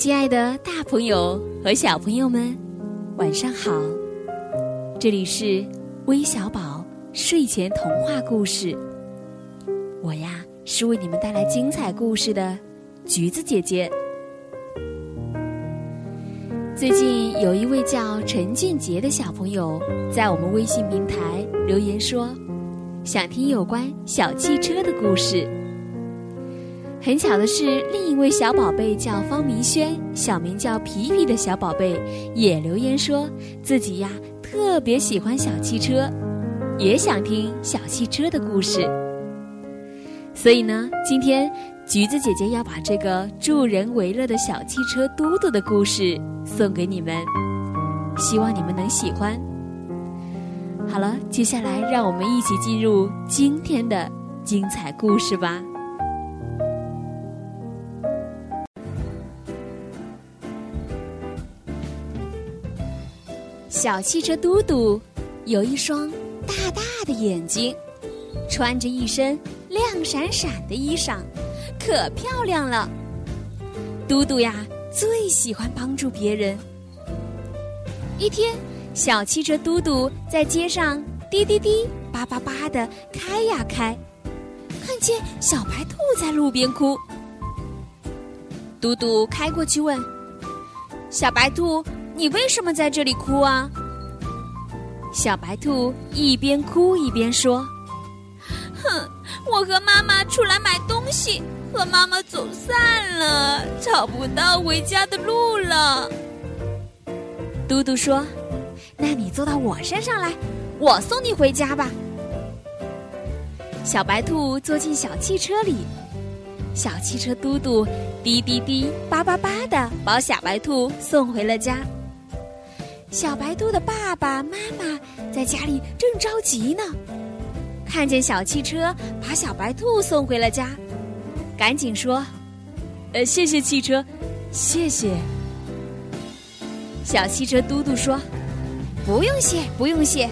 亲爱的，大朋友和小朋友们，晚上好！这里是微小宝睡前童话故事。我呀，是为你们带来精彩故事的橘子姐姐。最近有一位叫陈俊杰的小朋友在我们微信平台留言说，想听有关小汽车的故事。很巧的是，另一位小宝贝叫方明轩，小名叫皮皮的小宝贝也留言说自己呀特别喜欢小汽车，也想听小汽车的故事。所以呢，今天橘子姐姐要把这个助人为乐的小汽车嘟嘟的故事送给你们，希望你们能喜欢。好了，接下来让我们一起进入今天的精彩故事吧。小汽车嘟嘟有一双大大的眼睛，穿着一身亮闪闪的衣裳，可漂亮了。嘟嘟呀，最喜欢帮助别人。一天，小汽车嘟嘟在街上滴滴滴、叭叭叭的开呀开，看见小白兔在路边哭。嘟嘟开过去问：“小白兔。”你为什么在这里哭啊？小白兔一边哭一边说：“哼，我和妈妈出来买东西，和妈妈走散了，找不到回家的路了。”嘟嘟说：“那你坐到我身上来，我送你回家吧。”小白兔坐进小汽车里，小汽车嘟嘟滴滴滴叭叭叭的把小白兔送回了家。小白兔的爸爸妈妈在家里正着急呢，看见小汽车把小白兔送回了家，赶紧说：“呃，谢谢汽车，谢谢。”小汽车嘟嘟说：“不用谢，不用谢。”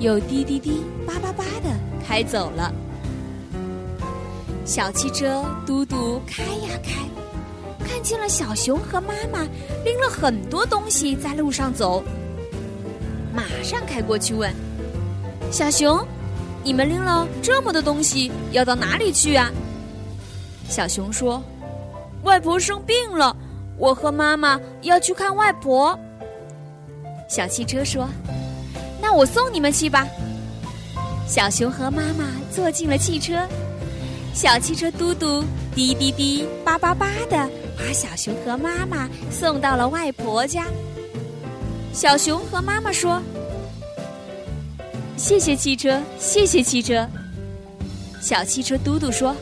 又滴滴滴、叭叭叭的开走了。小汽车嘟嘟开呀开。看见了小熊和妈妈拎了很多东西在路上走，马上开过去问：“小熊，你们拎了这么多东西要到哪里去啊？”小熊说：“外婆生病了，我和妈妈要去看外婆。”小汽车说：“那我送你们去吧。”小熊和妈妈坐进了汽车，小汽车嘟嘟滴滴滴叭叭叭的。把小熊和妈妈送到了外婆家。小熊和妈妈说：“谢谢汽车，谢谢汽车。”小汽车嘟嘟说：“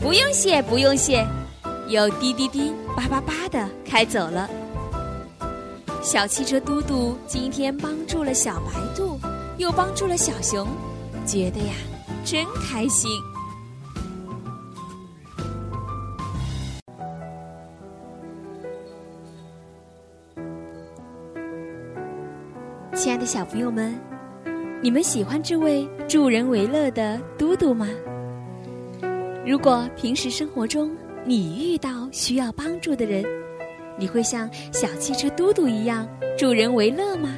不用谢，不用谢。”又滴滴滴、叭叭叭的开走了。小汽车嘟嘟今天帮助了小白兔，又帮助了小熊，觉得呀，真开心。亲爱的小朋友们，你们喜欢这位助人为乐的嘟嘟吗？如果平时生活中你遇到需要帮助的人，你会像小汽车嘟嘟一样助人为乐吗？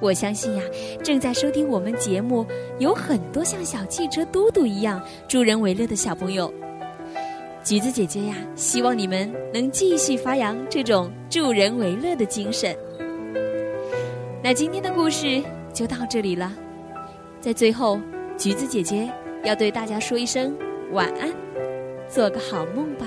我相信呀，正在收听我们节目有很多像小汽车嘟嘟一样助人为乐的小朋友。橘子姐姐呀，希望你们能继续发扬这种助人为乐的精神。那今天的故事就到这里了，在最后，橘子姐姐要对大家说一声晚安，做个好梦吧。